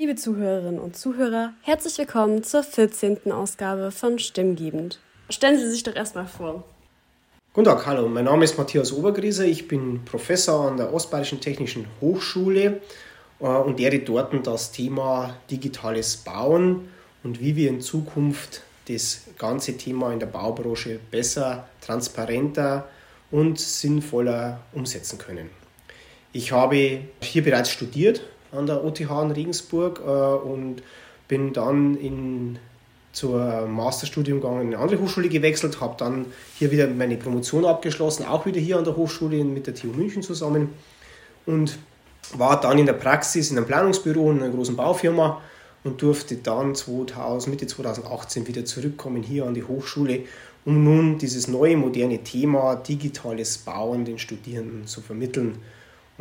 Liebe Zuhörerinnen und Zuhörer, herzlich willkommen zur 14. Ausgabe von Stimmgebend. Stellen Sie sich doch erstmal vor. Guten Tag, hallo, mein Name ist Matthias Obergrieser, ich bin Professor an der Ostbayerischen Technischen Hochschule äh, und lehre dort das Thema digitales Bauen und wie wir in Zukunft das ganze Thema in der Baubranche besser, transparenter und sinnvoller umsetzen können. Ich habe hier bereits studiert an der OTH in Regensburg äh, und bin dann in, zur Masterstudiumgang in eine andere Hochschule gewechselt, habe dann hier wieder meine Promotion abgeschlossen, auch wieder hier an der Hochschule mit der TU München zusammen und war dann in der Praxis in einem Planungsbüro in einer großen Baufirma und durfte dann 2000, Mitte 2018 wieder zurückkommen hier an die Hochschule, um nun dieses neue moderne Thema digitales Bauen den Studierenden zu vermitteln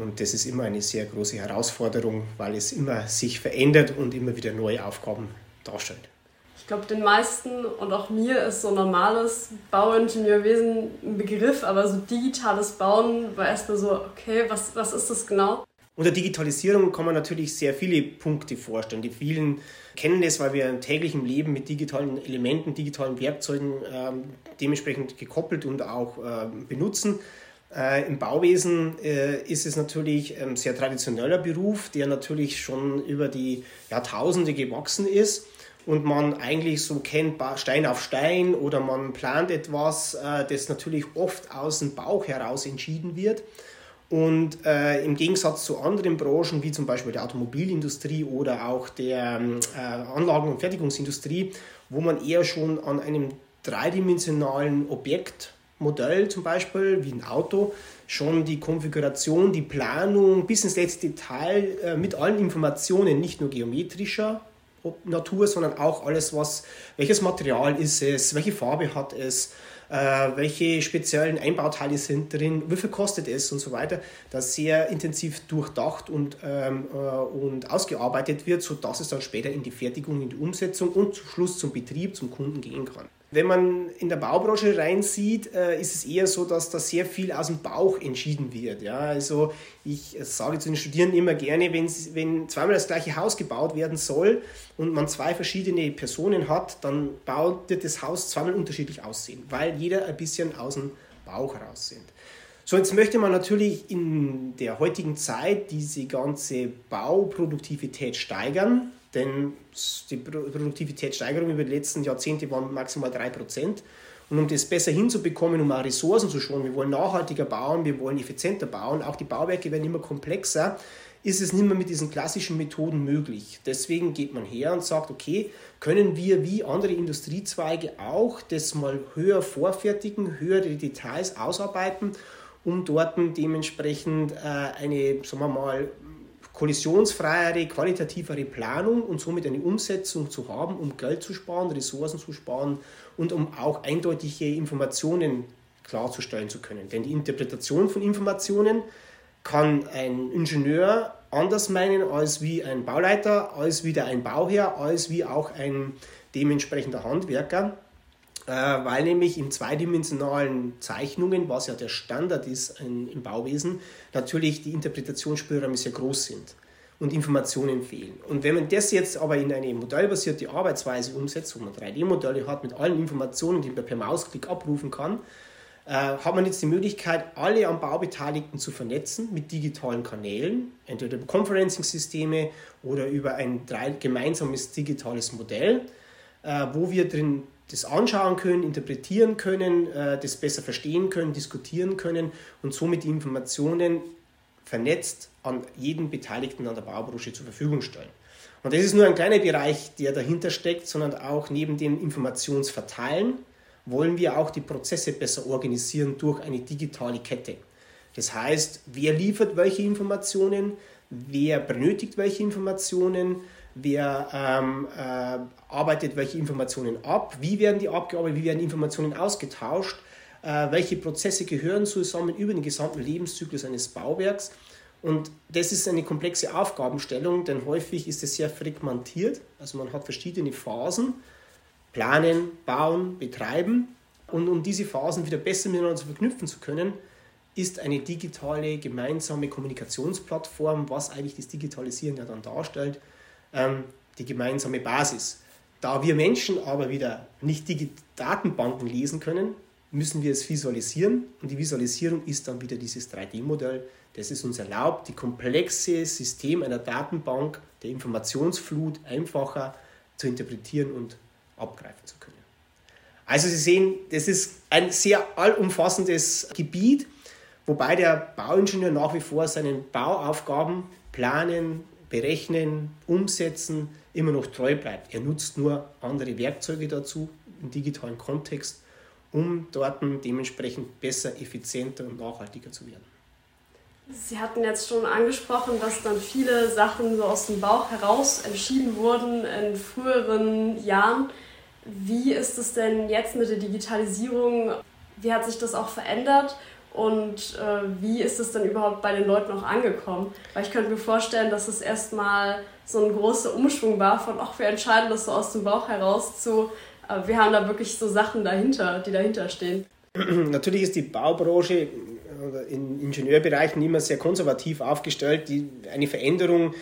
und das ist immer eine sehr große Herausforderung, weil es immer sich verändert und immer wieder neue Aufgaben darstellt. Ich glaube, den meisten und auch mir ist so normales Bauingenieurwesen ein Begriff, aber so digitales Bauen war erstmal so, okay, was, was ist das genau? Unter Digitalisierung kann man natürlich sehr viele Punkte vorstellen. Die vielen kennen das, weil wir im täglichen Leben mit digitalen Elementen, digitalen Werkzeugen äh, dementsprechend gekoppelt und auch äh, benutzen. Äh, Im Bauwesen äh, ist es natürlich ein sehr traditioneller Beruf, der natürlich schon über die Jahrtausende gewachsen ist und man eigentlich so kennt Stein auf Stein oder man plant etwas, äh, das natürlich oft aus dem Bauch heraus entschieden wird. Und äh, im Gegensatz zu anderen Branchen, wie zum Beispiel der Automobilindustrie oder auch der äh, Anlagen- und Fertigungsindustrie, wo man eher schon an einem dreidimensionalen Objekt Modell zum Beispiel, wie ein Auto, schon die Konfiguration, die Planung bis ins letzte Detail äh, mit allen Informationen, nicht nur geometrischer Natur, sondern auch alles, was, welches Material ist es, welche Farbe hat es, äh, welche speziellen Einbauteile sind drin, wie viel kostet es und so weiter, das sehr intensiv durchdacht und, ähm, äh, und ausgearbeitet wird, sodass es dann später in die Fertigung, in die Umsetzung und zum Schluss zum Betrieb, zum Kunden gehen kann. Wenn man in der Baubranche reinsieht, äh, ist es eher so, dass da sehr viel aus dem Bauch entschieden wird. Ja? Also ich sage zu den Studierenden immer gerne, wenn, wenn zweimal das gleiche Haus gebaut werden soll und man zwei verschiedene Personen hat, dann baut, das Haus zweimal unterschiedlich aussehen, weil jeder ein bisschen aus dem Bauch heraus sind. So, jetzt möchte man natürlich in der heutigen Zeit diese ganze Bauproduktivität steigern. Denn die Produktivitätssteigerung über die letzten Jahrzehnte waren maximal 3%. Und um das besser hinzubekommen, um auch Ressourcen zu schonen, wir wollen nachhaltiger bauen, wir wollen effizienter bauen, auch die Bauwerke werden immer komplexer, ist es nicht mehr mit diesen klassischen Methoden möglich. Deswegen geht man her und sagt, okay, können wir wie andere Industriezweige auch das mal höher vorfertigen, höhere Details ausarbeiten, um dort dementsprechend äh, eine, sagen wir mal, kollisionsfreiere, qualitativere Planung und somit eine Umsetzung zu haben, um Geld zu sparen, Ressourcen zu sparen und um auch eindeutige Informationen klarzustellen zu können. Denn die Interpretation von Informationen kann ein Ingenieur anders meinen als wie ein Bauleiter, als wieder ein Bauherr, als wie auch ein dementsprechender Handwerker, weil nämlich in zweidimensionalen Zeichnungen, was ja der Standard ist im Bauwesen, natürlich die Interpretationsspielräume sehr groß sind und Informationen fehlen. Und wenn man das jetzt aber in eine modellbasierte Arbeitsweise umsetzt, wo man 3D-Modelle hat mit allen Informationen, die man per Mausklick abrufen kann, äh, hat man jetzt die Möglichkeit, alle am Bau Beteiligten zu vernetzen mit digitalen Kanälen, entweder über Conferencing-Systeme oder über ein gemeinsames digitales Modell, äh, wo wir drin das anschauen können, interpretieren können, äh, das besser verstehen können, diskutieren können und somit die Informationen vernetzt an jeden Beteiligten an der Baubranche zur Verfügung stellen. Und das ist nur ein kleiner Bereich, der dahinter steckt, sondern auch neben dem Informationsverteilen wollen wir auch die Prozesse besser organisieren durch eine digitale Kette. Das heißt, wer liefert welche Informationen, wer benötigt welche Informationen, wer ähm, äh, arbeitet welche Informationen ab, wie werden die abgearbeitet, wie werden Informationen ausgetauscht, äh, welche Prozesse gehören zusammen über den gesamten Lebenszyklus eines Bauwerks. Und das ist eine komplexe Aufgabenstellung, denn häufig ist es sehr fragmentiert. Also man hat verschiedene Phasen, planen, bauen, betreiben. Und um diese Phasen wieder besser miteinander zu verknüpfen zu können, ist eine digitale gemeinsame Kommunikationsplattform, was eigentlich das Digitalisieren ja dann darstellt, ähm, die gemeinsame Basis. Da wir Menschen aber wieder nicht die Datenbanken lesen können, müssen wir es visualisieren und die Visualisierung ist dann wieder dieses 3D-Modell, das es uns erlaubt, die komplexe System einer Datenbank der Informationsflut einfacher zu interpretieren und abgreifen zu können. Also Sie sehen, das ist ein sehr allumfassendes Gebiet, wobei der Bauingenieur nach wie vor seinen Bauaufgaben planen, berechnen, umsetzen, immer noch treu bleibt. Er nutzt nur andere Werkzeuge dazu im digitalen Kontext, um dort dementsprechend besser, effizienter und nachhaltiger zu werden. Sie hatten jetzt schon angesprochen, dass dann viele Sachen so aus dem Bauch heraus entschieden wurden in früheren Jahren. Wie ist es denn jetzt mit der Digitalisierung? Wie hat sich das auch verändert? Und äh, wie ist es denn überhaupt bei den Leuten auch angekommen? Weil ich könnte mir vorstellen, dass es erstmal so ein großer Umschwung war von, ach, wir entscheiden das so aus dem Bauch heraus zu, äh, wir haben da wirklich so Sachen dahinter, die dahinter stehen. Natürlich ist die Baubranche in Ingenieurbereichen immer sehr konservativ aufgestellt. Die, eine Veränderung äh,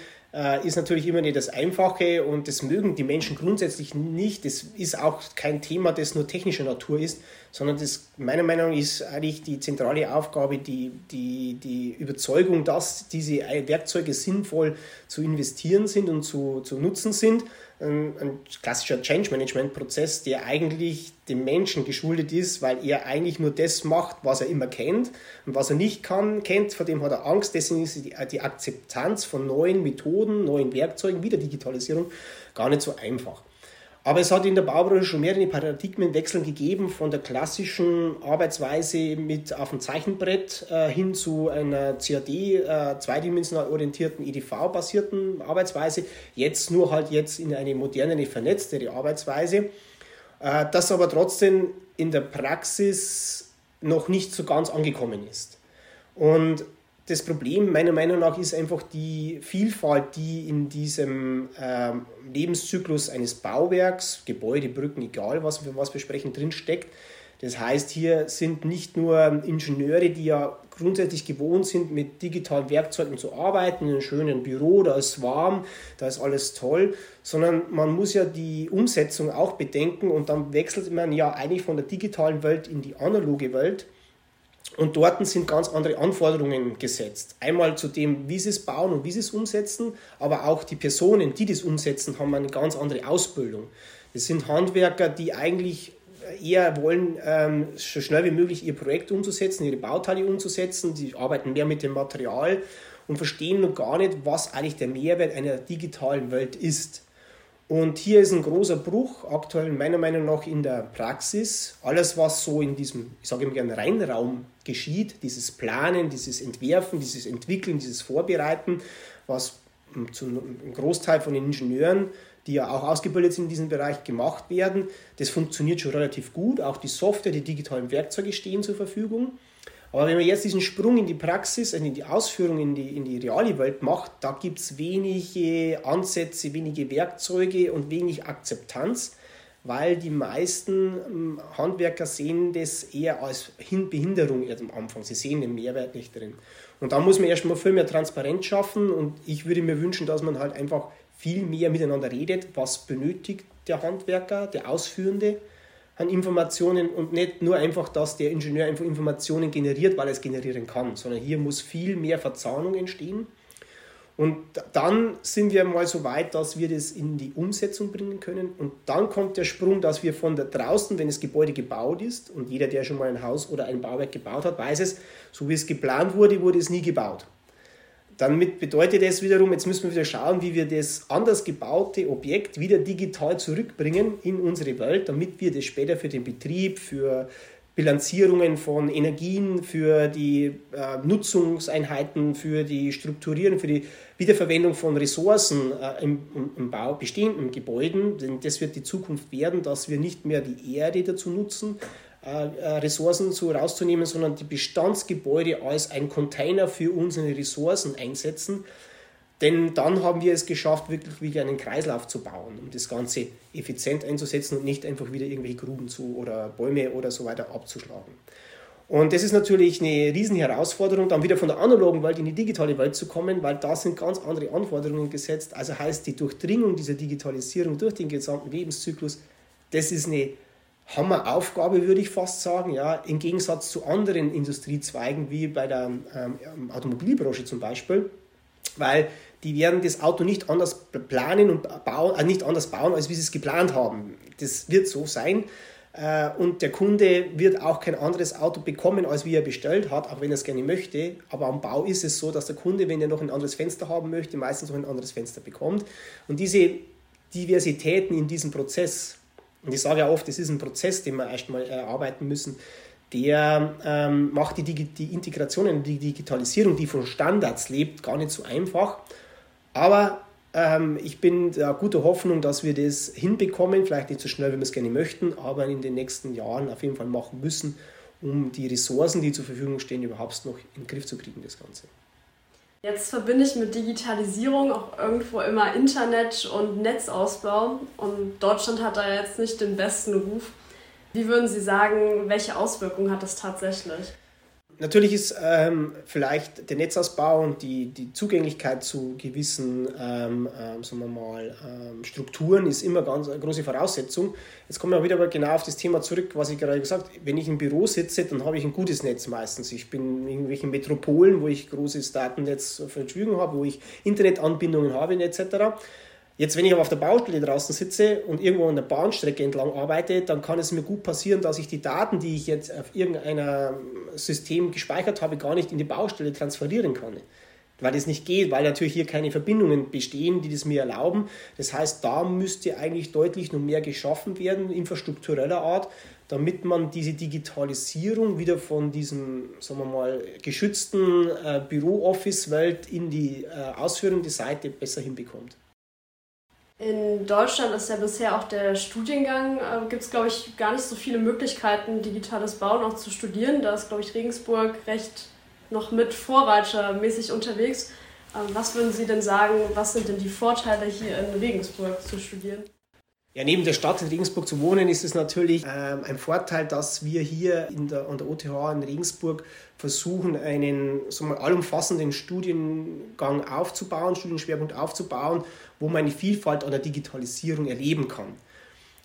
ist natürlich immer nicht das Einfache und das mögen die Menschen grundsätzlich nicht. Das ist auch kein Thema, das nur technischer Natur ist, sondern das meiner Meinung nach ist eigentlich die zentrale Aufgabe, die, die, die Überzeugung, dass diese Werkzeuge sinnvoll zu investieren sind und zu, zu nutzen sind ein, ein klassischer Change Management Prozess, der eigentlich dem Menschen geschuldet ist, weil er eigentlich nur das macht, was er immer kennt und was er nicht kann, kennt, vor dem hat er Angst. Deswegen ist die, die Akzeptanz von neuen Methoden, neuen Werkzeugen, wie der Digitalisierung, gar nicht so einfach. Aber es hat in der Baubranche schon mehrere Paradigmenwechsel gegeben, von der klassischen Arbeitsweise mit auf dem Zeichenbrett äh, hin zu einer CAD, äh, zweidimensional orientierten EDV-basierten Arbeitsweise, jetzt nur halt jetzt in eine modernere, vernetztere Arbeitsweise, äh, das aber trotzdem in der Praxis noch nicht so ganz angekommen ist. Und das Problem meiner Meinung nach ist einfach die Vielfalt, die in diesem äh, Lebenszyklus eines Bauwerks, Gebäude, Brücken, egal was wir was besprechen, drin steckt. Das heißt, hier sind nicht nur Ingenieure, die ja grundsätzlich gewohnt sind, mit digitalen Werkzeugen zu arbeiten, in einem schönen Büro, da ist warm, da ist alles toll, sondern man muss ja die Umsetzung auch bedenken und dann wechselt man ja eigentlich von der digitalen Welt in die analoge Welt und dort sind ganz andere Anforderungen gesetzt. Einmal zu dem, wie sie es bauen und wie sie es umsetzen, aber auch die Personen, die das umsetzen, haben eine ganz andere Ausbildung. Das sind Handwerker, die eigentlich eher wollen, ähm, so schnell wie möglich ihr Projekt umzusetzen, ihre Bauteile umzusetzen. Die arbeiten mehr mit dem Material und verstehen noch gar nicht, was eigentlich der Mehrwert einer digitalen Welt ist. Und hier ist ein großer Bruch aktuell meiner Meinung nach in der Praxis. Alles, was so in diesem, ich sage immer gerne, Reinraum geschieht, dieses Planen, dieses Entwerfen, dieses Entwickeln, dieses Vorbereiten, was zu einem Großteil von den Ingenieuren, die ja auch ausgebildet sind in diesem Bereich, gemacht werden, das funktioniert schon relativ gut. Auch die Software, die digitalen Werkzeuge stehen zur Verfügung. Aber wenn man jetzt diesen Sprung in die Praxis, also in die Ausführung, in die, in die reale Welt macht, da gibt es wenige Ansätze, wenige Werkzeuge und wenig Akzeptanz, weil die meisten ähm, Handwerker sehen das eher als Behinderung am Anfang. Sie sehen den Mehrwert nicht drin. Und da muss man erstmal viel mehr Transparenz schaffen und ich würde mir wünschen, dass man halt einfach viel mehr miteinander redet, was benötigt der Handwerker, der Ausführende an Informationen und nicht nur einfach, dass der Ingenieur einfach Informationen generiert, weil er es generieren kann, sondern hier muss viel mehr Verzahnung entstehen. Und dann sind wir mal so weit, dass wir das in die Umsetzung bringen können. Und dann kommt der Sprung, dass wir von da draußen, wenn das Gebäude gebaut ist, und jeder, der schon mal ein Haus oder ein Bauwerk gebaut hat, weiß es, so wie es geplant wurde, wurde es nie gebaut. Damit bedeutet es wiederum, jetzt müssen wir wieder schauen, wie wir das anders gebaute Objekt wieder digital zurückbringen in unsere Welt, damit wir das später für den Betrieb, für Bilanzierungen von Energien, für die äh, Nutzungseinheiten, für die Strukturierung, für die Wiederverwendung von Ressourcen äh, im, im, Bau, bestehenden Gebäuden, denn das wird die Zukunft werden, dass wir nicht mehr die Erde dazu nutzen, Ressourcen so rauszunehmen, sondern die Bestandsgebäude als ein Container für unsere Ressourcen einsetzen. Denn dann haben wir es geschafft, wirklich wieder einen Kreislauf zu bauen, um das Ganze effizient einzusetzen und nicht einfach wieder irgendwelche Gruben zu oder Bäume oder so weiter abzuschlagen. Und das ist natürlich eine riesen Herausforderung, dann wieder von der analogen Welt in die digitale Welt zu kommen, weil da sind ganz andere Anforderungen gesetzt. Also heißt die Durchdringung dieser Digitalisierung durch den gesamten Lebenszyklus, das ist eine Hammeraufgabe, würde ich fast sagen, ja, im Gegensatz zu anderen Industriezweigen wie bei der ähm, Automobilbranche zum Beispiel, weil die werden das Auto nicht anders planen und bauen, äh, nicht anders bauen, als wie sie es geplant haben. Das wird so sein. Äh, und der Kunde wird auch kein anderes Auto bekommen, als wie er bestellt hat, auch wenn er es gerne möchte. Aber am Bau ist es so, dass der Kunde, wenn er noch ein anderes Fenster haben möchte, meistens noch ein anderes Fenster bekommt. Und diese Diversitäten in diesem Prozess, und ich sage ja oft, es ist ein Prozess, den wir erstmal erarbeiten müssen, der ähm, macht die, die Integration und die Digitalisierung, die von Standards lebt, gar nicht so einfach. Aber ähm, ich bin der guter Hoffnung, dass wir das hinbekommen, vielleicht nicht so schnell, wie wir es gerne möchten, aber in den nächsten Jahren auf jeden Fall machen müssen, um die Ressourcen, die zur Verfügung stehen, überhaupt noch in den Griff zu kriegen, das Ganze. Jetzt verbinde ich mit Digitalisierung auch irgendwo immer Internet und Netzausbau und Deutschland hat da jetzt nicht den besten Ruf. Wie würden Sie sagen, welche Auswirkungen hat das tatsächlich? Natürlich ist ähm, vielleicht der Netzausbau und die, die Zugänglichkeit zu gewissen ähm, ähm, sagen wir mal, ähm, Strukturen ist immer ganz eine große Voraussetzung. Jetzt kommen wir wieder genau auf das Thema zurück, was ich gerade gesagt habe. Wenn ich im Büro sitze, dann habe ich ein gutes Netz meistens. Ich bin in irgendwelchen Metropolen, wo ich großes Datennetz zur Verfügung habe, wo ich Internetanbindungen habe etc. Jetzt, wenn ich aber auf der Baustelle draußen sitze und irgendwo an der Bahnstrecke entlang arbeite, dann kann es mir gut passieren, dass ich die Daten, die ich jetzt auf irgendeinem System gespeichert habe, gar nicht in die Baustelle transferieren kann. Weil das nicht geht, weil natürlich hier keine Verbindungen bestehen, die das mir erlauben. Das heißt, da müsste eigentlich deutlich noch mehr geschaffen werden, infrastruktureller Art, damit man diese Digitalisierung wieder von diesem, sagen wir mal, geschützten äh, Büro-Office-Welt in die äh, ausführende Seite besser hinbekommt. In Deutschland ist ja bisher auch der Studiengang, äh, gibt es glaube ich gar nicht so viele Möglichkeiten, digitales Bauen auch zu studieren. Da ist glaube ich Regensburg recht noch mit vorreitermäßig unterwegs. Ähm, was würden Sie denn sagen, was sind denn die Vorteile hier in Regensburg zu studieren? Ja, neben der Stadt in Regensburg zu wohnen, ist es natürlich ähm, ein Vorteil, dass wir hier in der, an der OTH in Regensburg versuchen, einen so mal, allumfassenden Studiengang aufzubauen, Studienschwerpunkt aufzubauen, wo man eine Vielfalt an der Digitalisierung erleben kann.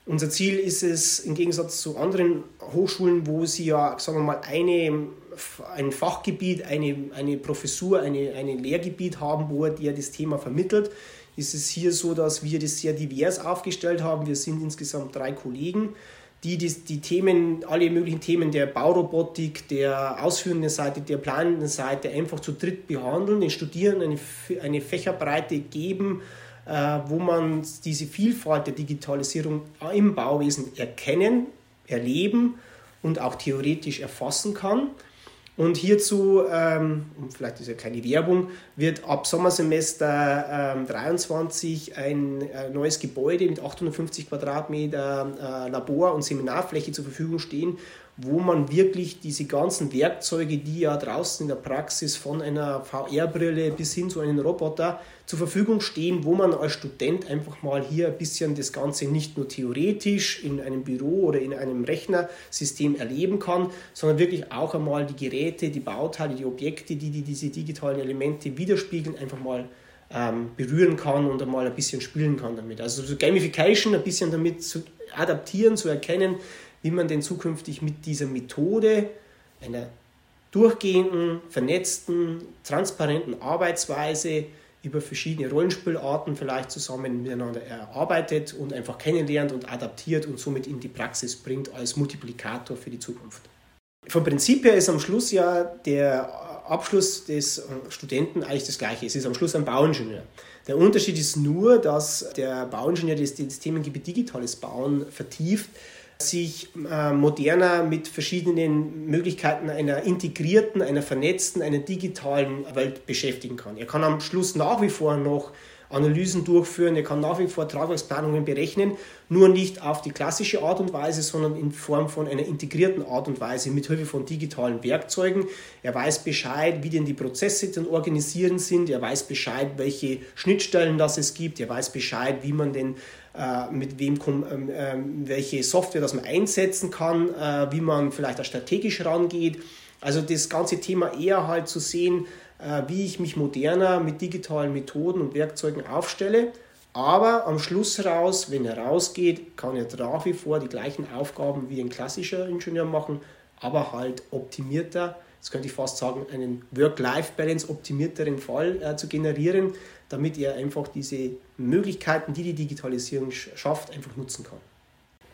Unser Ziel ist es, im Gegensatz zu anderen Hochschulen, wo sie ja, sagen wir mal, eine, ein Fachgebiet, eine, eine Professur, eine, ein Lehrgebiet haben, wo er das Thema vermittelt, ist es hier so, dass wir das sehr divers aufgestellt haben. Wir sind insgesamt drei Kollegen, die die, die Themen, alle möglichen Themen der Baurobotik, der ausführenden Seite, der planenden Seite einfach zu dritt behandeln, den Studierenden eine, eine Fächerbreite geben, wo man diese Vielfalt der Digitalisierung im Bauwesen erkennen, erleben und auch theoretisch erfassen kann. Und hierzu, ähm, vielleicht diese kleine Werbung, wird ab Sommersemester ähm, 23 ein äh, neues Gebäude mit 850 Quadratmeter äh, Labor- und Seminarfläche zur Verfügung stehen, wo man wirklich diese ganzen Werkzeuge, die ja draußen in der Praxis von einer VR-Brille bis hin zu einem Roboter zur Verfügung stehen, wo man als Student einfach mal hier ein bisschen das Ganze nicht nur theoretisch in einem Büro oder in einem Rechnersystem erleben kann, sondern wirklich auch einmal die Geräte, die Bauteile, die Objekte, die, die diese digitalen Elemente widerspiegeln, einfach mal ähm, berühren kann und einmal ein bisschen spielen kann damit. Also so Gamification ein bisschen damit zu adaptieren, zu erkennen, wie man denn zukünftig mit dieser Methode einer durchgehenden, vernetzten, transparenten Arbeitsweise über verschiedene Rollenspielarten vielleicht zusammen miteinander erarbeitet und einfach kennenlernt und adaptiert und somit in die Praxis bringt als Multiplikator für die Zukunft. Vom Prinzip her ist am Schluss ja der Abschluss des Studenten eigentlich das gleiche. Es ist am Schluss ein Bauingenieur. Der Unterschied ist nur, dass der Bauingenieur das, das Themengebiet digitales Bauen vertieft, sich äh, moderner mit verschiedenen Möglichkeiten einer integrierten, einer vernetzten, einer digitalen Welt beschäftigen kann. Er kann am Schluss nach wie vor noch Analysen durchführen, er kann nach wie vor Tragwerksplanungen berechnen, nur nicht auf die klassische Art und Weise, sondern in Form von einer integrierten Art und Weise mit Hilfe von digitalen Werkzeugen. Er weiß Bescheid, wie denn die Prozesse dann organisieren sind, er weiß Bescheid, welche Schnittstellen das es gibt, er weiß Bescheid, wie man denn mit wem ähm, äh, welche Software das man einsetzen kann, äh, wie man vielleicht auch strategisch rangeht. Also das ganze Thema eher halt zu sehen, äh, wie ich mich moderner mit digitalen Methoden und Werkzeugen aufstelle. Aber am Schluss raus, wenn er rausgeht, kann er nach wie vor die gleichen Aufgaben wie ein klassischer Ingenieur machen, aber halt optimierter, jetzt könnte ich fast sagen, einen Work-Life-Balance optimierteren Fall äh, zu generieren, damit er einfach diese Möglichkeiten, die die Digitalisierung schafft, einfach nutzen kann.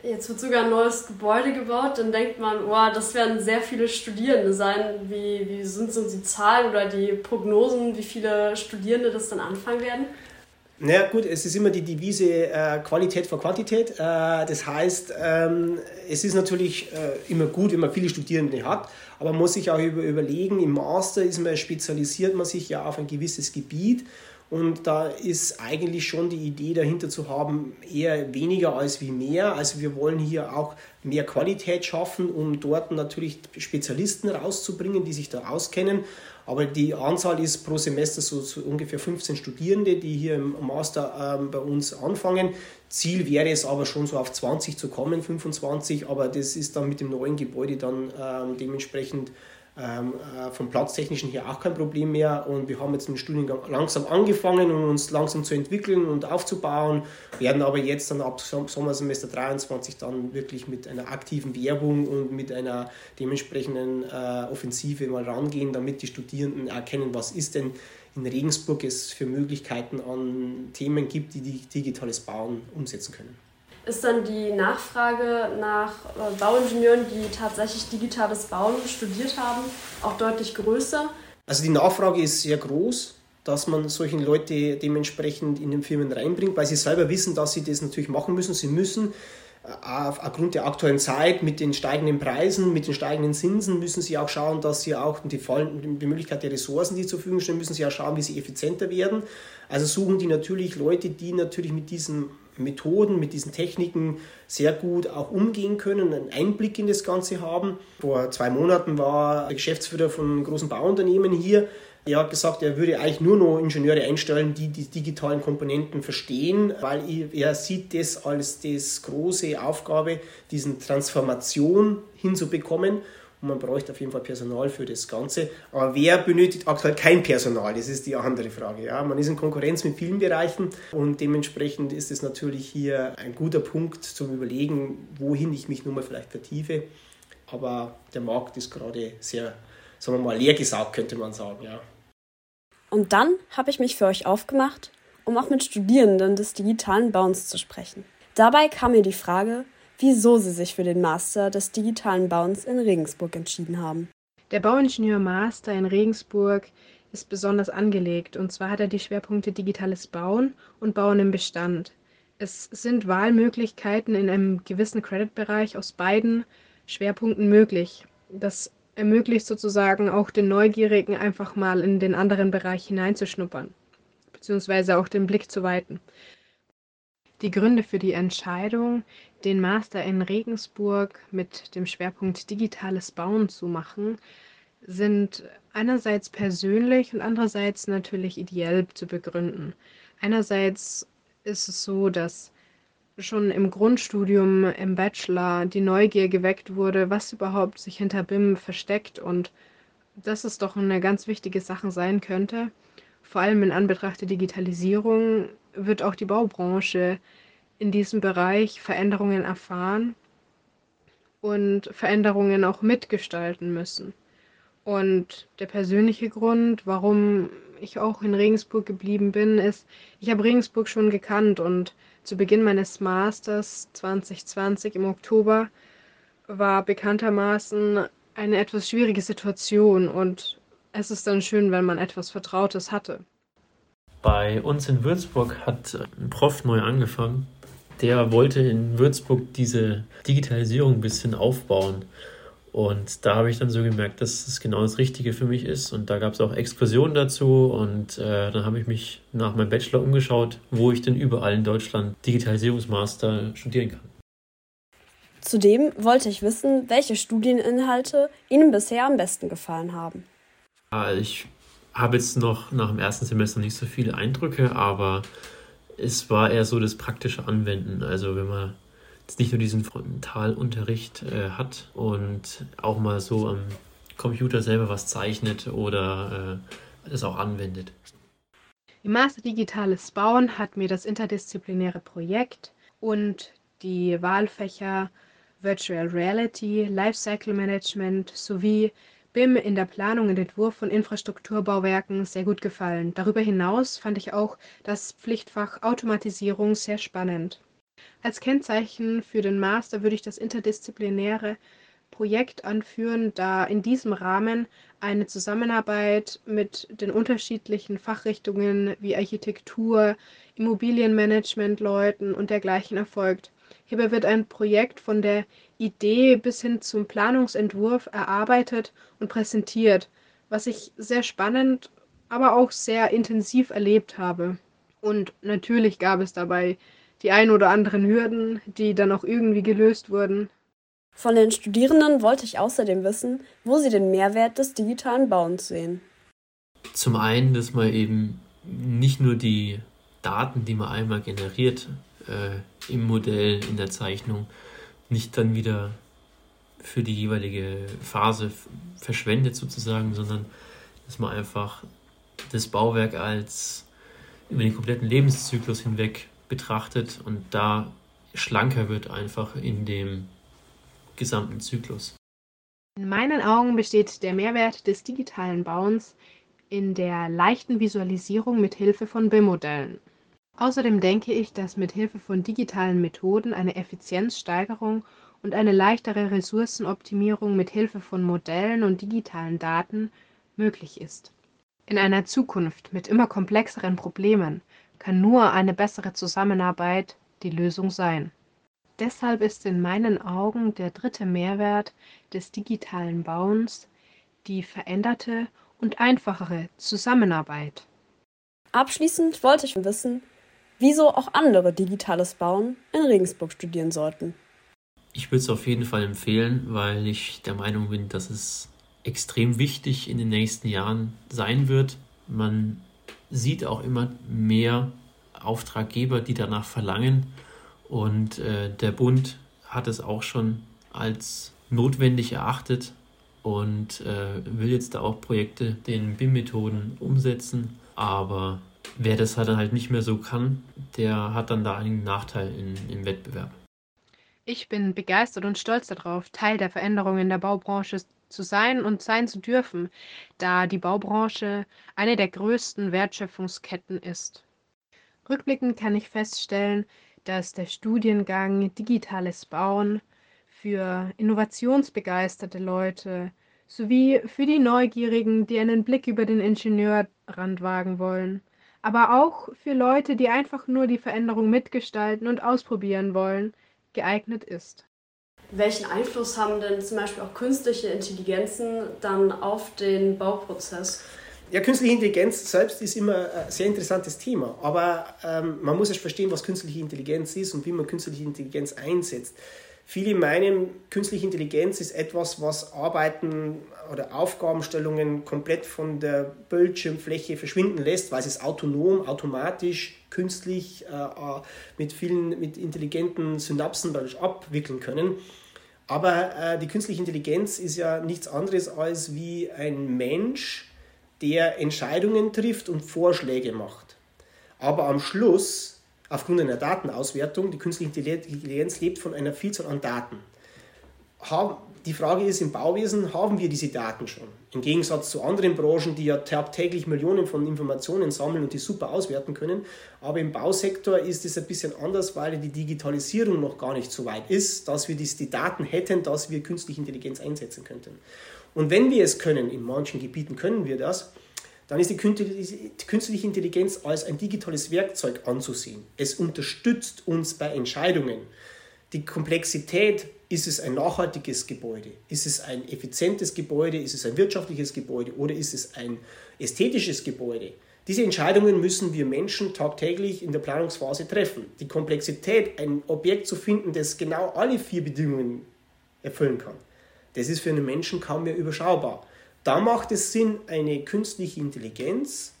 Jetzt wird sogar ein neues Gebäude gebaut, dann denkt man, wow, das werden sehr viele Studierende sein. Wie, wie sind so die Zahlen oder die Prognosen, wie viele Studierende das dann anfangen werden? Naja gut, es ist immer die Devise äh, Qualität vor Quantität. Äh, das heißt, ähm, es ist natürlich äh, immer gut, wenn man viele Studierende hat, aber man muss sich auch über, überlegen, im Master ist man, spezialisiert man sich ja auf ein gewisses Gebiet und da ist eigentlich schon die Idee dahinter zu haben, eher weniger als wie mehr. Also wir wollen hier auch mehr Qualität schaffen, um dort natürlich Spezialisten rauszubringen, die sich da auskennen. Aber die Anzahl ist pro Semester so, so ungefähr 15 Studierende, die hier im Master ähm, bei uns anfangen. Ziel wäre es aber schon so auf 20 zu kommen, 25, aber das ist dann mit dem neuen Gebäude dann ähm, dementsprechend ähm, äh, vom Platztechnischen her auch kein Problem mehr. Und wir haben jetzt den Studiengang langsam angefangen und uns langsam zu entwickeln und aufzubauen, werden aber jetzt dann ab Sommersemester 23 dann wirklich mit einer aktiven Werbung und mit einer dementsprechenden äh, Offensive mal rangehen, damit die Studierenden erkennen, was ist denn in Regensburg es für Möglichkeiten an Themen gibt, die, die digitales Bauen umsetzen können ist dann die Nachfrage nach äh, Bauingenieuren, die tatsächlich digitales Bauen studiert haben, auch deutlich größer. Also die Nachfrage ist sehr groß, dass man solche Leute dementsprechend in den Firmen reinbringt, weil sie selber wissen, dass sie das natürlich machen müssen. Sie müssen äh, aufgrund der aktuellen Zeit mit den steigenden Preisen, mit den steigenden Zinsen müssen sie auch schauen, dass sie auch die, die Möglichkeit der Ressourcen, die zur Verfügung stehen, müssen sie auch schauen, wie sie effizienter werden. Also suchen die natürlich Leute, die natürlich mit diesen Methoden, mit diesen Techniken sehr gut auch umgehen können, einen Einblick in das Ganze haben. Vor zwei Monaten war der Geschäftsführer von einem großen Bauunternehmen hier. Er hat gesagt, er würde eigentlich nur noch Ingenieure einstellen, die die digitalen Komponenten verstehen, weil er sieht das als das große Aufgabe, diesen Transformation hinzubekommen. Und man bräuchte auf jeden Fall Personal für das Ganze. Aber wer benötigt aktuell kein Personal? Das ist die andere Frage. Ja, man ist in Konkurrenz mit vielen Bereichen und dementsprechend ist es natürlich hier ein guter Punkt zum Überlegen, wohin ich mich nun mal vielleicht vertiefe. Aber der Markt ist gerade sehr, sagen wir mal, leer gesaugt, könnte man sagen. Ja. Und dann habe ich mich für euch aufgemacht, um auch mit Studierenden des digitalen Bauens zu sprechen. Dabei kam mir die Frage, wieso sie sich für den Master des digitalen Bauens in Regensburg entschieden haben. Der Bauingenieur Master in Regensburg ist besonders angelegt und zwar hat er die Schwerpunkte digitales Bauen und Bauen im Bestand. Es sind Wahlmöglichkeiten in einem gewissen Creditbereich aus beiden Schwerpunkten möglich. Das ermöglicht sozusagen auch den Neugierigen einfach mal in den anderen Bereich hineinzuschnuppern, beziehungsweise auch den Blick zu weiten. Die Gründe für die Entscheidung, den Master in Regensburg mit dem Schwerpunkt digitales Bauen zu machen, sind einerseits persönlich und andererseits natürlich ideell zu begründen. Einerseits ist es so, dass schon im Grundstudium, im Bachelor die Neugier geweckt wurde, was überhaupt sich hinter BIM versteckt und dass es doch eine ganz wichtige Sache sein könnte. Vor allem in Anbetracht der Digitalisierung wird auch die Baubranche in diesem Bereich Veränderungen erfahren und Veränderungen auch mitgestalten müssen. Und der persönliche Grund, warum ich auch in Regensburg geblieben bin, ist, ich habe Regensburg schon gekannt und zu Beginn meines Masters 2020 im Oktober war bekanntermaßen eine etwas schwierige Situation und es ist dann schön, wenn man etwas Vertrautes hatte. Bei uns in Würzburg hat ein Prof neu angefangen. Der wollte in Würzburg diese Digitalisierung ein bisschen aufbauen. Und da habe ich dann so gemerkt, dass es genau das Richtige für mich ist. Und da gab es auch Exkursionen dazu. Und äh, dann habe ich mich nach meinem Bachelor umgeschaut, wo ich denn überall in Deutschland Digitalisierungsmaster studieren kann. Zudem wollte ich wissen, welche Studieninhalte Ihnen bisher am besten gefallen haben. Ich habe jetzt noch nach dem ersten Semester nicht so viele Eindrücke, aber es war eher so das praktische Anwenden. Also wenn man jetzt nicht nur diesen Frontalunterricht äh, hat und auch mal so am Computer selber was zeichnet oder äh, es auch anwendet. Im Master Digitales Bauen hat mir das interdisziplinäre Projekt und die Wahlfächer Virtual Reality, Lifecycle Management sowie BIM in der Planung und Entwurf von Infrastrukturbauwerken sehr gut gefallen. Darüber hinaus fand ich auch das Pflichtfach Automatisierung sehr spannend. Als Kennzeichen für den Master würde ich das interdisziplinäre Projekt anführen, da in diesem Rahmen eine Zusammenarbeit mit den unterschiedlichen Fachrichtungen wie Architektur, Immobilienmanagement-Leuten und dergleichen erfolgt. Hierbei wird ein Projekt von der Idee bis hin zum Planungsentwurf erarbeitet und präsentiert, was ich sehr spannend, aber auch sehr intensiv erlebt habe. Und natürlich gab es dabei die ein oder anderen Hürden, die dann auch irgendwie gelöst wurden. Von den Studierenden wollte ich außerdem wissen, wo sie den Mehrwert des digitalen Bauens sehen. Zum einen, dass man eben nicht nur die Daten, die man einmal generiert, äh, im Modell, in der Zeichnung, nicht dann wieder für die jeweilige Phase verschwendet sozusagen, sondern dass man einfach das Bauwerk als über den kompletten Lebenszyklus hinweg betrachtet und da schlanker wird einfach in dem gesamten Zyklus. In meinen Augen besteht der Mehrwert des digitalen Bauens in der leichten Visualisierung mit Hilfe von BIM-Modellen. Außerdem denke ich, dass mit Hilfe von digitalen Methoden eine Effizienzsteigerung und eine leichtere Ressourcenoptimierung mit Hilfe von Modellen und digitalen Daten möglich ist. In einer Zukunft mit immer komplexeren Problemen kann nur eine bessere Zusammenarbeit die Lösung sein. Deshalb ist in meinen Augen der dritte Mehrwert des digitalen Bauens die veränderte und einfachere Zusammenarbeit. Abschließend wollte ich wissen, wieso auch andere digitales Bauen in Regensburg studieren sollten. Ich würde es auf jeden Fall empfehlen, weil ich der Meinung bin, dass es extrem wichtig in den nächsten Jahren sein wird. Man sieht auch immer mehr Auftraggeber, die danach verlangen. Und äh, der Bund hat es auch schon als notwendig erachtet und äh, will jetzt da auch Projekte den BIM-Methoden umsetzen. Aber wer das halt dann halt nicht mehr so kann, der hat dann da einen Nachteil in, im Wettbewerb. Ich bin begeistert und stolz darauf, Teil der Veränderungen in der Baubranche zu sein und sein zu dürfen, da die Baubranche eine der größten Wertschöpfungsketten ist. Rückblickend kann ich feststellen, dass der Studiengang Digitales Bauen für innovationsbegeisterte Leute sowie für die Neugierigen, die einen Blick über den Ingenieurrand wagen wollen, aber auch für Leute, die einfach nur die Veränderung mitgestalten und ausprobieren wollen, geeignet ist. Welchen Einfluss haben denn zum Beispiel auch künstliche Intelligenzen dann auf den Bauprozess? Ja, künstliche Intelligenz selbst ist immer ein sehr interessantes Thema, aber ähm, man muss erst verstehen, was künstliche Intelligenz ist und wie man künstliche Intelligenz einsetzt. Viele meinen, künstliche Intelligenz ist etwas, was Arbeiten oder Aufgabenstellungen komplett von der Bildschirmfläche verschwinden lässt, weil es autonom, automatisch, künstlich äh, äh mit vielen, mit intelligenten Synapsen abwickeln können. Aber äh, die künstliche Intelligenz ist ja nichts anderes als wie ein Mensch, der Entscheidungen trifft und Vorschläge macht. Aber am Schluss, aufgrund einer Datenauswertung, die künstliche Intelligenz lebt von einer Vielzahl an Daten. Die Frage ist im Bauwesen, haben wir diese Daten schon? Im Gegensatz zu anderen Branchen, die ja täglich Millionen von Informationen sammeln und die super auswerten können. Aber im Bausektor ist es ein bisschen anders, weil die Digitalisierung noch gar nicht so weit ist, dass wir die Daten hätten, dass wir künstliche Intelligenz einsetzen könnten. Und wenn wir es können, in manchen Gebieten können wir das, dann ist die künstliche Intelligenz als ein digitales Werkzeug anzusehen. Es unterstützt uns bei Entscheidungen. die Komplexität, ist es ein nachhaltiges Gebäude? Ist es ein effizientes Gebäude? Ist es ein wirtschaftliches Gebäude? Oder ist es ein ästhetisches Gebäude? Diese Entscheidungen müssen wir Menschen tagtäglich in der Planungsphase treffen. Die Komplexität, ein Objekt zu finden, das genau alle vier Bedingungen erfüllen kann, das ist für einen Menschen kaum mehr überschaubar. Da macht es Sinn, eine künstliche Intelligenz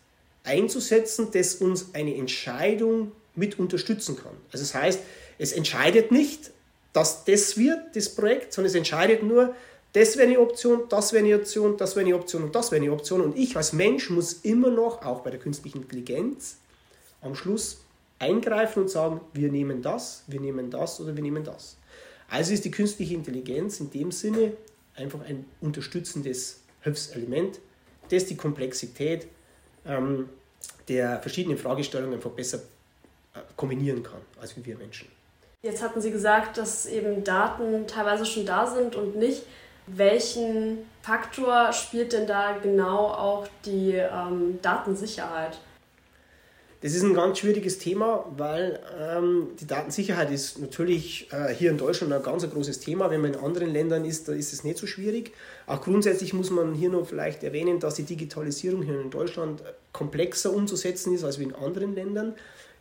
einzusetzen, das uns eine Entscheidung mit unterstützen kann. Also das heißt, es entscheidet nicht, dass das wird, das Projekt, sondern es entscheidet nur, das wäre eine Option, das wäre eine Option, das wäre eine Option und das wäre eine Option. Und ich als Mensch muss immer noch, auch bei der künstlichen Intelligenz, am Schluss eingreifen und sagen, wir nehmen das, wir nehmen das oder wir nehmen das. Also ist die künstliche Intelligenz in dem Sinne einfach ein unterstützendes Hilfselement, das die Komplexität ähm, der verschiedenen Fragestellungen besser äh, kombinieren kann, als wir Menschen. Jetzt hatten Sie gesagt, dass eben Daten teilweise schon da sind und nicht. Welchen Faktor spielt denn da genau auch die ähm, Datensicherheit? Das ist ein ganz schwieriges Thema, weil ähm, die Datensicherheit ist natürlich äh, hier in Deutschland ein ganz großes Thema. Wenn man in anderen Ländern ist, da ist es nicht so schwierig. Auch grundsätzlich muss man hier noch vielleicht erwähnen, dass die Digitalisierung hier in Deutschland komplexer umzusetzen ist als in anderen Ländern.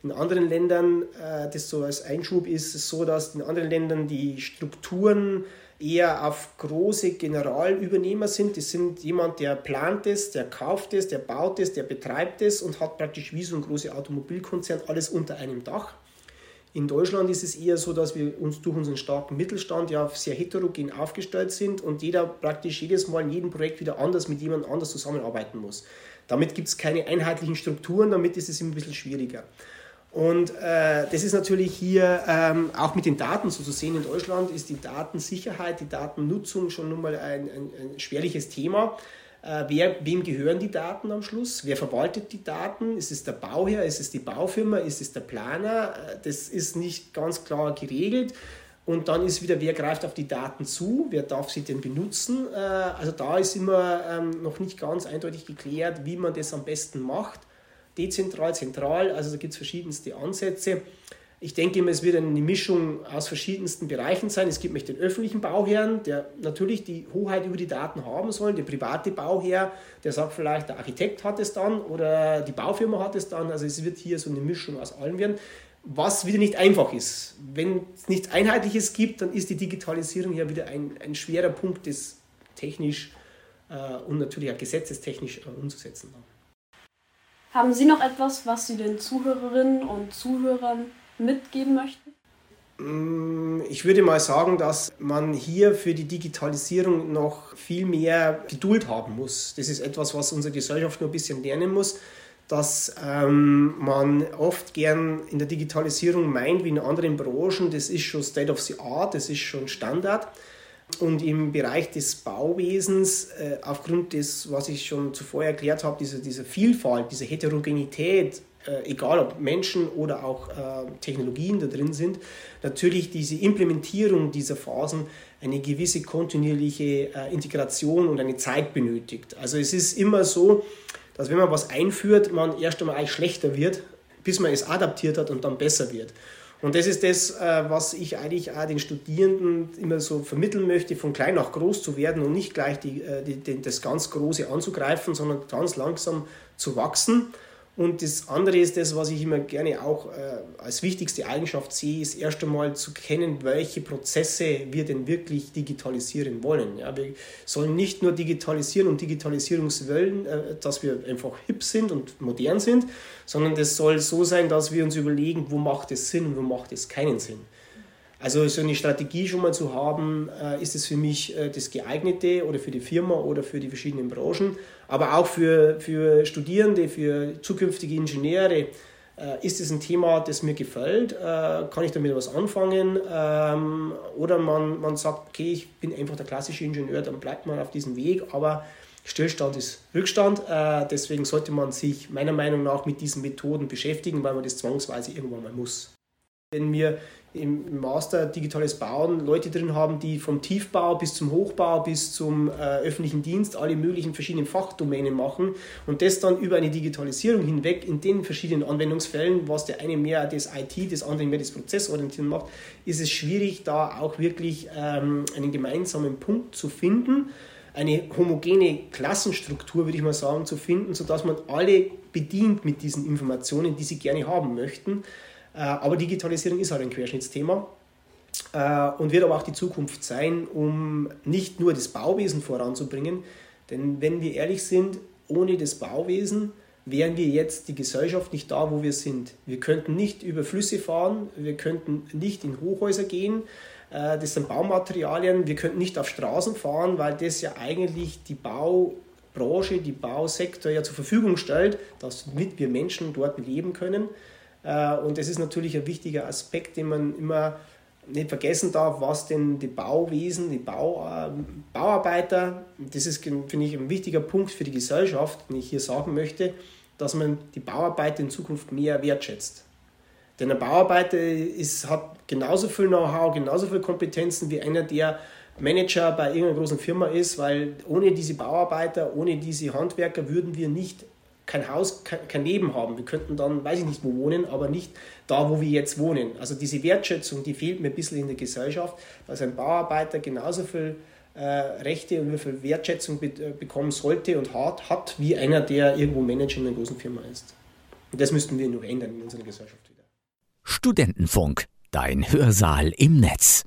In anderen Ländern, äh, das so als Einschub ist, ist es so, dass in anderen Ländern die Strukturen eher auf große Generalübernehmer sind. Das sind jemand, der plant es, der kauft es, der baut es, der betreibt es und hat praktisch wie so ein großer Automobilkonzern alles unter einem Dach. In Deutschland ist es eher so, dass wir uns durch unseren starken Mittelstand ja sehr heterogen aufgestellt sind und jeder praktisch jedes Mal in jedem Projekt wieder anders mit jemand anders zusammenarbeiten muss. Damit gibt es keine einheitlichen Strukturen, damit ist es immer ein bisschen schwieriger. Und äh, das ist natürlich hier ähm, auch mit den Daten so zu sehen. In Deutschland ist die Datensicherheit, die Datennutzung schon nun mal ein, ein, ein schwerliches Thema. Äh, wer, wem gehören die Daten am Schluss? Wer verwaltet die Daten? Ist es der Bauherr? Ist es die Baufirma? Ist es der Planer? Äh, das ist nicht ganz klar geregelt. Und dann ist wieder, wer greift auf die Daten zu? Wer darf sie denn benutzen? Äh, also da ist immer ähm, noch nicht ganz eindeutig geklärt, wie man das am besten macht dezentral, zentral, also da gibt es verschiedenste Ansätze. Ich denke immer, es wird eine Mischung aus verschiedensten Bereichen sein. Es gibt nämlich den öffentlichen Bauherrn, der natürlich die Hoheit über die Daten haben soll, der private Bauherr, der sagt vielleicht, der Architekt hat es dann oder die Baufirma hat es dann. Also es wird hier so eine Mischung aus allen werden, was wieder nicht einfach ist. Wenn es nichts Einheitliches gibt, dann ist die Digitalisierung ja wieder ein, ein schwerer Punkt, das technisch äh, und natürlich auch gesetzestechnisch äh, umzusetzen. Dann. Haben Sie noch etwas, was Sie den Zuhörerinnen und Zuhörern mitgeben möchten? Mm, ich würde mal sagen, dass man hier für die Digitalisierung noch viel mehr Geduld haben muss. Das ist etwas, was unsere Gesellschaft nur ein bisschen lernen muss, dass ähm, man oft gern in der Digitalisierung meint, wie in anderen Branchen, das ist schon State of the Art, das ist schon Standard. Und im Bereich des Bauwesens, äh, aufgrund des, was ich schon zuvor erklärt habe, dieser, dieser Vielfalt, dieser Heterogenität, äh, egal ob Menschen oder auch äh, Technologien da drin sind, natürlich diese Implementierung dieser Phasen eine gewisse kontinuierliche äh, Integration und eine Zeit benötigt. Also es ist immer so, dass wenn man was einführt, man erst einmal eigentlich schlechter wird, bis man es adaptiert hat und dann besser wird. Und das ist das, äh, was ich eigentlich auch den Studierenden immer so vermitteln möchte, von klein nach groß zu werden und nicht gleich die, äh, die, das ganz Große anzugreifen, sondern ganz langsam zu wachsen und das andere ist das, was ich immer gerne auch äh, als wichtigste Eigenschaft sehe, ist erst einmal zu kennen, welche Prozesse wir denn wirklich digitalisieren wollen. Ja, wir sollen nicht nur digitalisieren und Digitalisierungswellen, äh, dass wir einfach hip sind und modern sind, sondern das soll so sein, dass wir uns überlegen, wo macht es Sinn und wo macht es keinen Sinn. Also so eine Strategie schon mal zu haben, äh, ist es für mich äh, das geeignete oder für die Firma oder für die verschiedenen Branchen, aber auch für, für Studierende, für zukünftige Ingenieure. Äh, ist es ein Thema, das mir gefällt? Kann ich damit was anfangen? Ähm, oder man, man sagt, okay, ich bin einfach der klassische Ingenieur, dann bleibt man auf diesem Weg, aber Stillstand ist Rückstand. Deswegen sollte man sich meiner Meinung nach mit diesen Methoden beschäftigen, weil man das zwangsweise irgendwann mal muss. Wenn wir im Master Digitales Bauen Leute drin haben, die vom Tiefbau bis zum Hochbau bis zum äh, öffentlichen Dienst alle möglichen verschiedenen Fachdomänen machen und das dann über eine Digitalisierung hinweg in den verschiedenen Anwendungsfällen, was der eine mehr das IT, das andere mehr das Prozessorientieren macht, ist es schwierig, da auch wirklich ähm, einen gemeinsamen Punkt zu finden eine homogene Klassenstruktur, würde ich mal sagen, zu finden, sodass man alle bedient mit diesen Informationen, die sie gerne haben möchten. Äh, aber Digitalisierung ist halt ein Querschnittsthema äh, und wird aber auch die Zukunft sein, um nicht nur das Bauwesen voranzubringen. Denn wenn wir ehrlich sind, ohne das Bauwesen wären wir jetzt die Gesellschaft nicht da, wo wir sind. Wir könnten nicht über Flüsse fahren, wir könnten nicht in Hochhäuser gehen, äh, das sind Baumaterialien. Wir könnten nicht auf Straßen fahren, weil das ja eigentlich die Baubranche, die Bausektor ja zur Verfügung stellt, damit wir Menschen dort leben können. Äh, und das ist natürlich ein wichtiger Aspekt, den man immer nicht vergessen darf, was denn die Bauwesen, die Bau, äh, Bauarbeiter, das ist, finde ich, ein wichtiger Punkt für die Gesellschaft, den ich hier sagen möchte, dass man die Bauarbeiter in Zukunft mehr wertschätzt. Denn ein Bauarbeiter ist, hat genauso viel Know-how, genauso viele Kompetenzen wie einer, der Manager bei irgendeiner großen Firma ist, weil ohne diese Bauarbeiter, ohne diese Handwerker würden wir nicht kein Haus, kein Leben haben. Wir könnten dann, weiß ich nicht wo wohnen, aber nicht da, wo wir jetzt wohnen. Also diese Wertschätzung, die fehlt mir ein bisschen in der Gesellschaft, dass ein Bauarbeiter genauso viel äh, Rechte und wie viel Wertschätzung be äh, bekommen sollte und hat, hat, wie einer, der irgendwo Manager in einer großen Firma ist. Und das müssten wir noch ändern in unserer Gesellschaft wieder. Studentenfunk, dein Hörsaal im Netz.